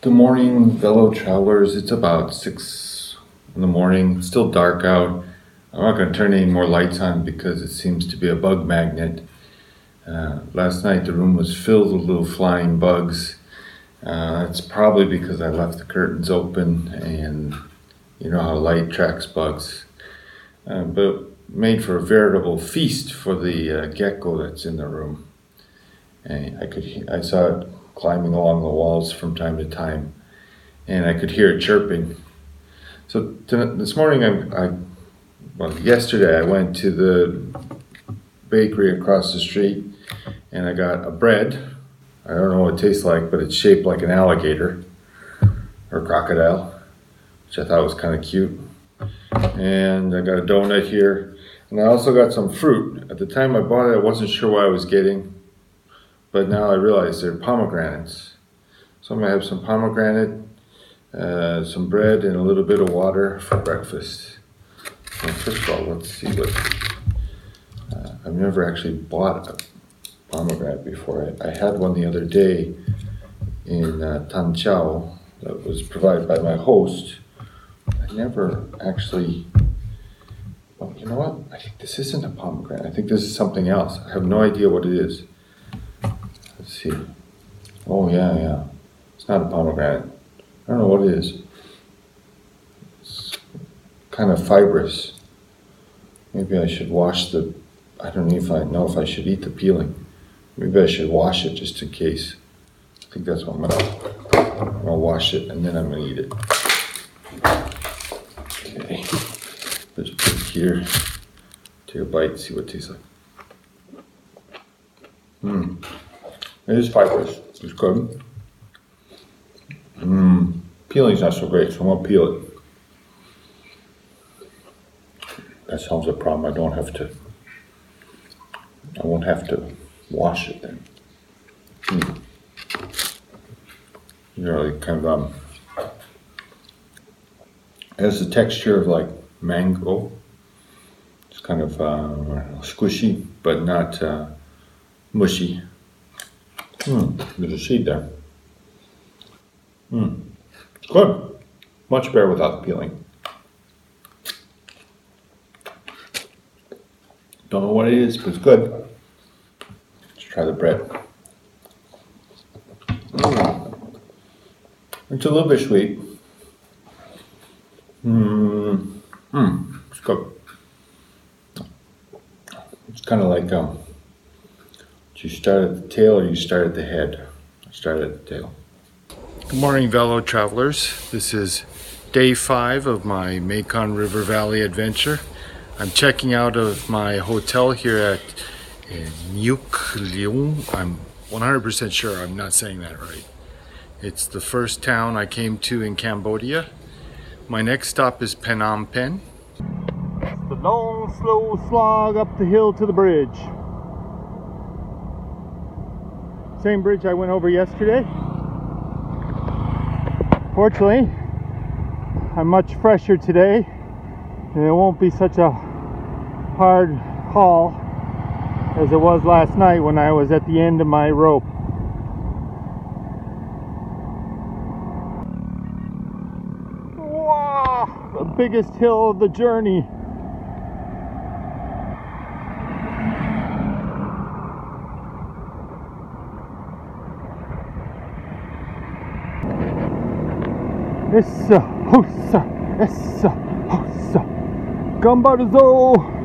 Good morning, fellow travelers. It's about six in the morning. It's still dark out. I'm not going to turn any more lights on because it seems to be a bug magnet. Uh, last night the room was filled with little flying bugs. Uh, it's probably because I left the curtains open and you know how light tracks bugs. Uh, but made for a veritable feast for the uh, gecko that's in the room. And I could I saw it climbing along the walls from time to time, and I could hear it chirping. So this morning I, I well yesterday I went to the bakery across the street and I got a bread. I don't know what it tastes like, but it's shaped like an alligator or crocodile, which I thought was kind of cute. And I got a donut here, and I also got some fruit. At the time I bought it, I wasn't sure what I was getting, but now I realize they're pomegranates. So I'm gonna have some pomegranate, uh, some bread, and a little bit of water for breakfast. Well, first of all, let's see what. Uh, I've never actually bought a pomegranate before. I, I had one the other day in uh, Tan Chau that was provided by my host. I never actually. Well, you know what? I think this isn't a pomegranate. I think this is something else. I have no idea what it is. Let's see. Oh, yeah, yeah. It's not a pomegranate. I don't know what it is. It's kind of fibrous. Maybe I should wash the. I don't know if I know if I should eat the peeling. Maybe I should wash it just in case. I think that's what I'm gonna. I'm gonna wash it and then I'm gonna eat it. Okay. Let's put it here. Take a bite, see what it tastes like. Hmm. It is fibrous. It's good. Mmm. Peeling's not so great, so I'm gonna peel it. That solves the problem. I don't have to. I won't have to wash it then. Mm. You know, kind of um, has the texture of like mango. It's kind of uh, squishy, but not uh, mushy. There's a seed there. Hmm, good. Much better without the peeling. Don't know what it is, but it's good. Let's try the bread. Mm. It's a little bit sweet. Mmm. Mmm. It's good. It's kind of like um, do you start at the tail or you start at the head? I start at the tail. Good morning, fellow travelers. This is day five of my Mekong River Valley adventure. I'm checking out of my hotel here at Neak Loeung. I'm 100% sure I'm not saying that right. It's the first town I came to in Cambodia. My next stop is Phnom Penh. It's The long, slow slog up the hill to the bridge. Same bridge I went over yesterday. Fortunately, I'm much fresher today and it won't be such a hard haul as it was last night when I was at the end of my rope. Wow, the biggest hill of the journey. っさほっえっほっ頑張るぞ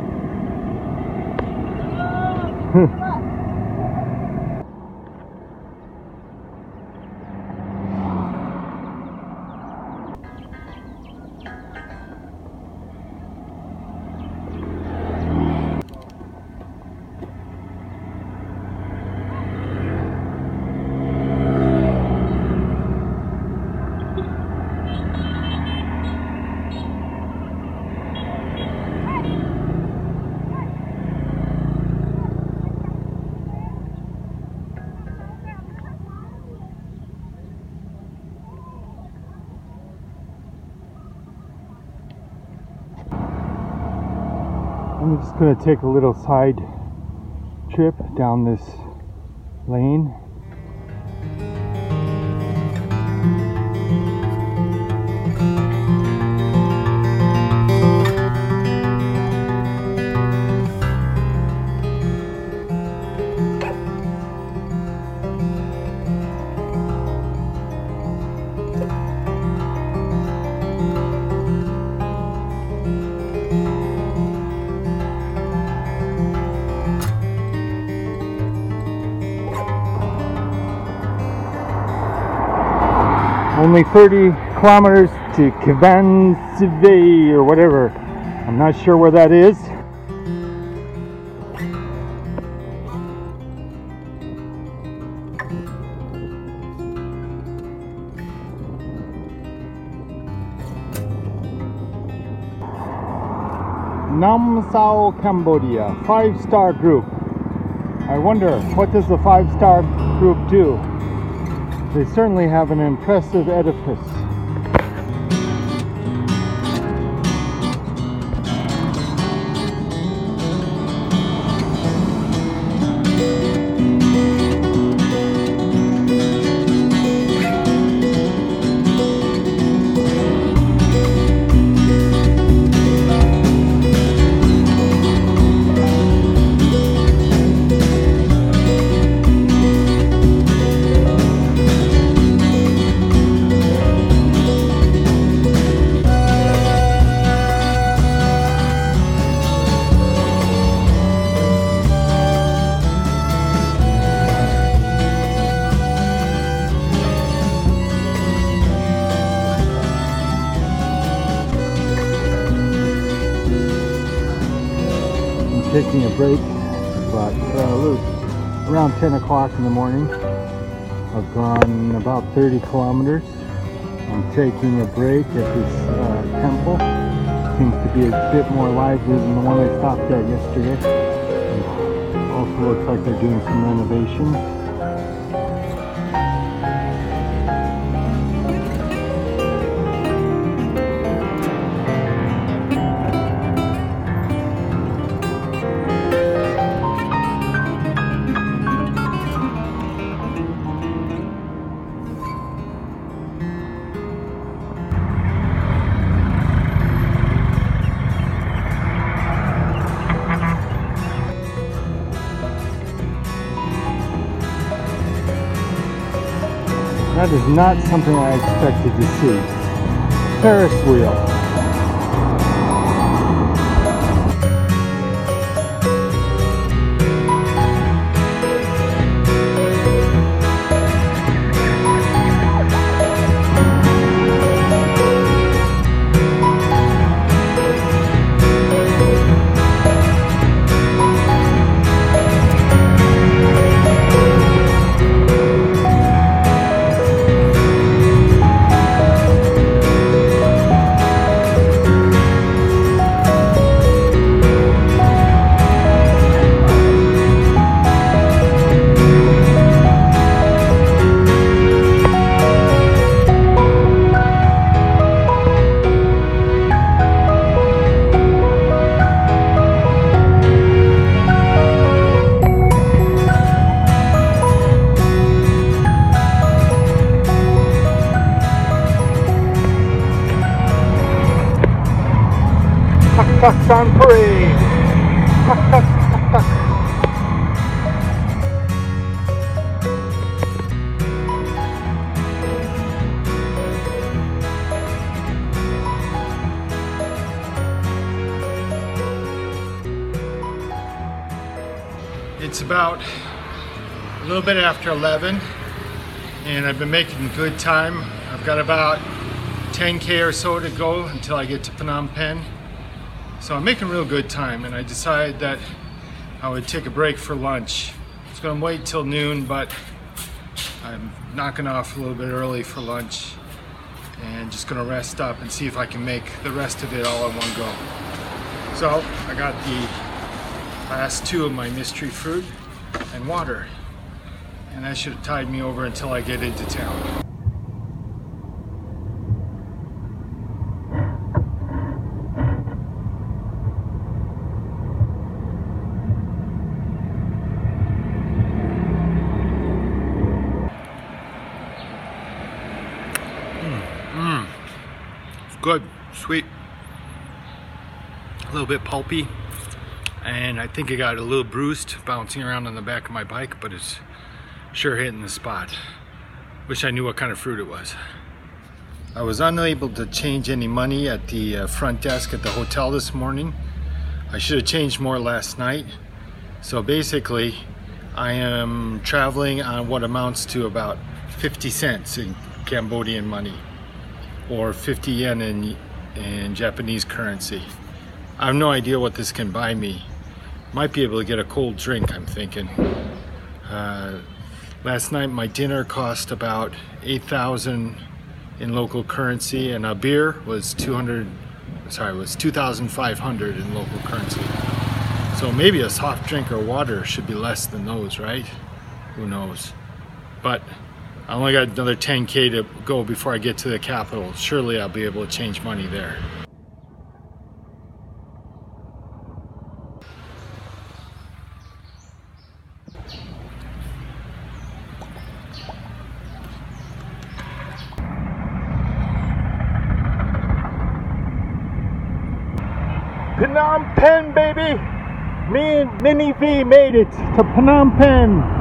I'm just going to take a little side trip down this lane. Only 30 kilometers to Kivansivay or whatever. I'm not sure where that is. Namsao, Cambodia, five star group. I wonder, what does the five star group do? They certainly have an impressive edifice. Taking a break but uh, around 10 o'clock in the morning. I've gone about 30 kilometers. I'm taking a break at this uh, temple. Seems to be a bit more lively than the one I stopped at yesterday. Also looks like they're doing some renovations. That is not something I expected to see. Ferris wheel. On parade. It's about a little bit after 11 and I've been making good time. I've got about 10k or so to go until I get to Phnom Penh. So I'm making real good time and I decided that I would take a break for lunch. I gonna wait till noon, but I'm knocking off a little bit early for lunch and just gonna rest up and see if I can make the rest of it all in one go. So I got the last two of my mystery fruit and water and that should have tide me over until I get into town. good, sweet, a little bit pulpy, and I think it got a little bruised bouncing around on the back of my bike, but it's sure hitting the spot. Wish I knew what kind of fruit it was. I was unable to change any money at the uh, front desk at the hotel this morning. I should have changed more last night. So basically, I am traveling on what amounts to about 50 cents in Cambodian money. or 50 yen in, in Japanese currency. I have no idea what this can buy me. Might be able to get a cold drink, I'm thinking. Uh, last night my dinner cost about 8,000 in local currency and a beer was 200 sorry was 2,500 in local currency. So maybe a soft drink or water should be less than those, right? Who knows? But I only got another 10k to go before I get to the capital. Surely I'll be able to change money there. Phnom Penh, baby! Me and Minnie V made it to Phnom Penh.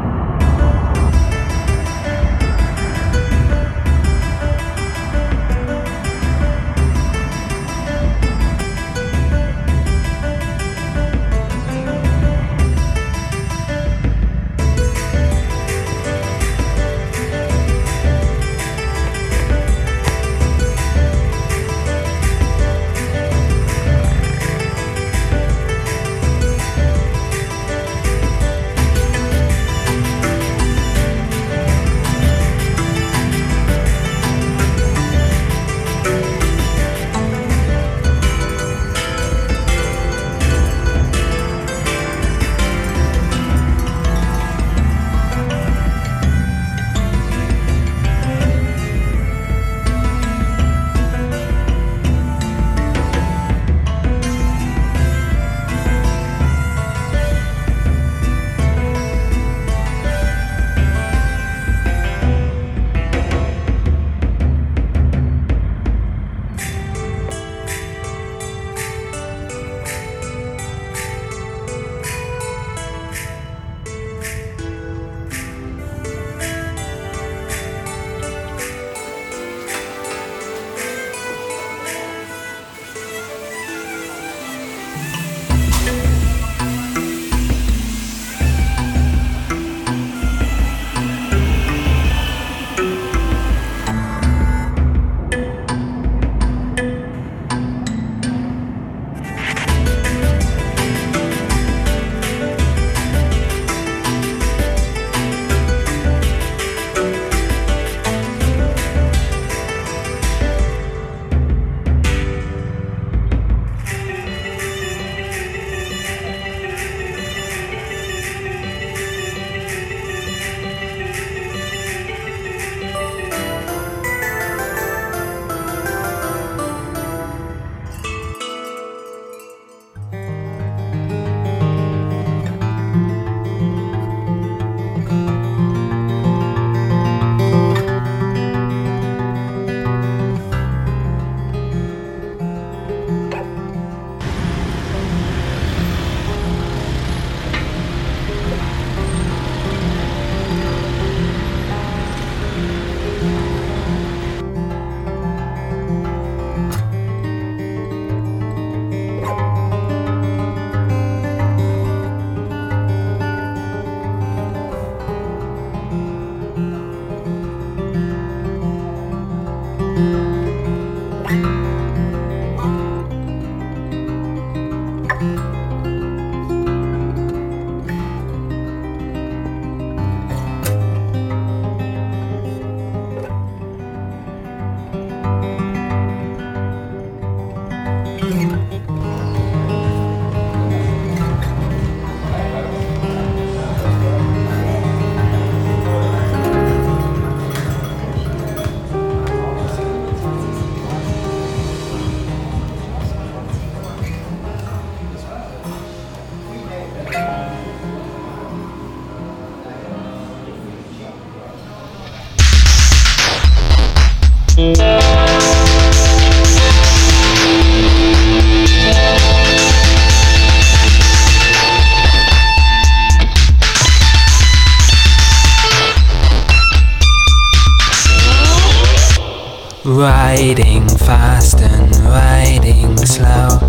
Riding fast and riding slow,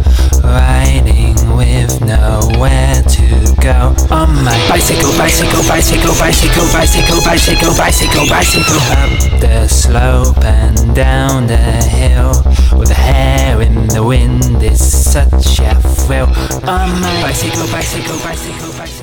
riding with nowhere to go. On my bicycle, bicycle, bicycle, bicycle, bicycle, bicycle, bicycle, bicycle. Up the slope and down the hill, with the hair in the wind is such a thrill. On my bicycle, bicycle, bicycle, bicycle.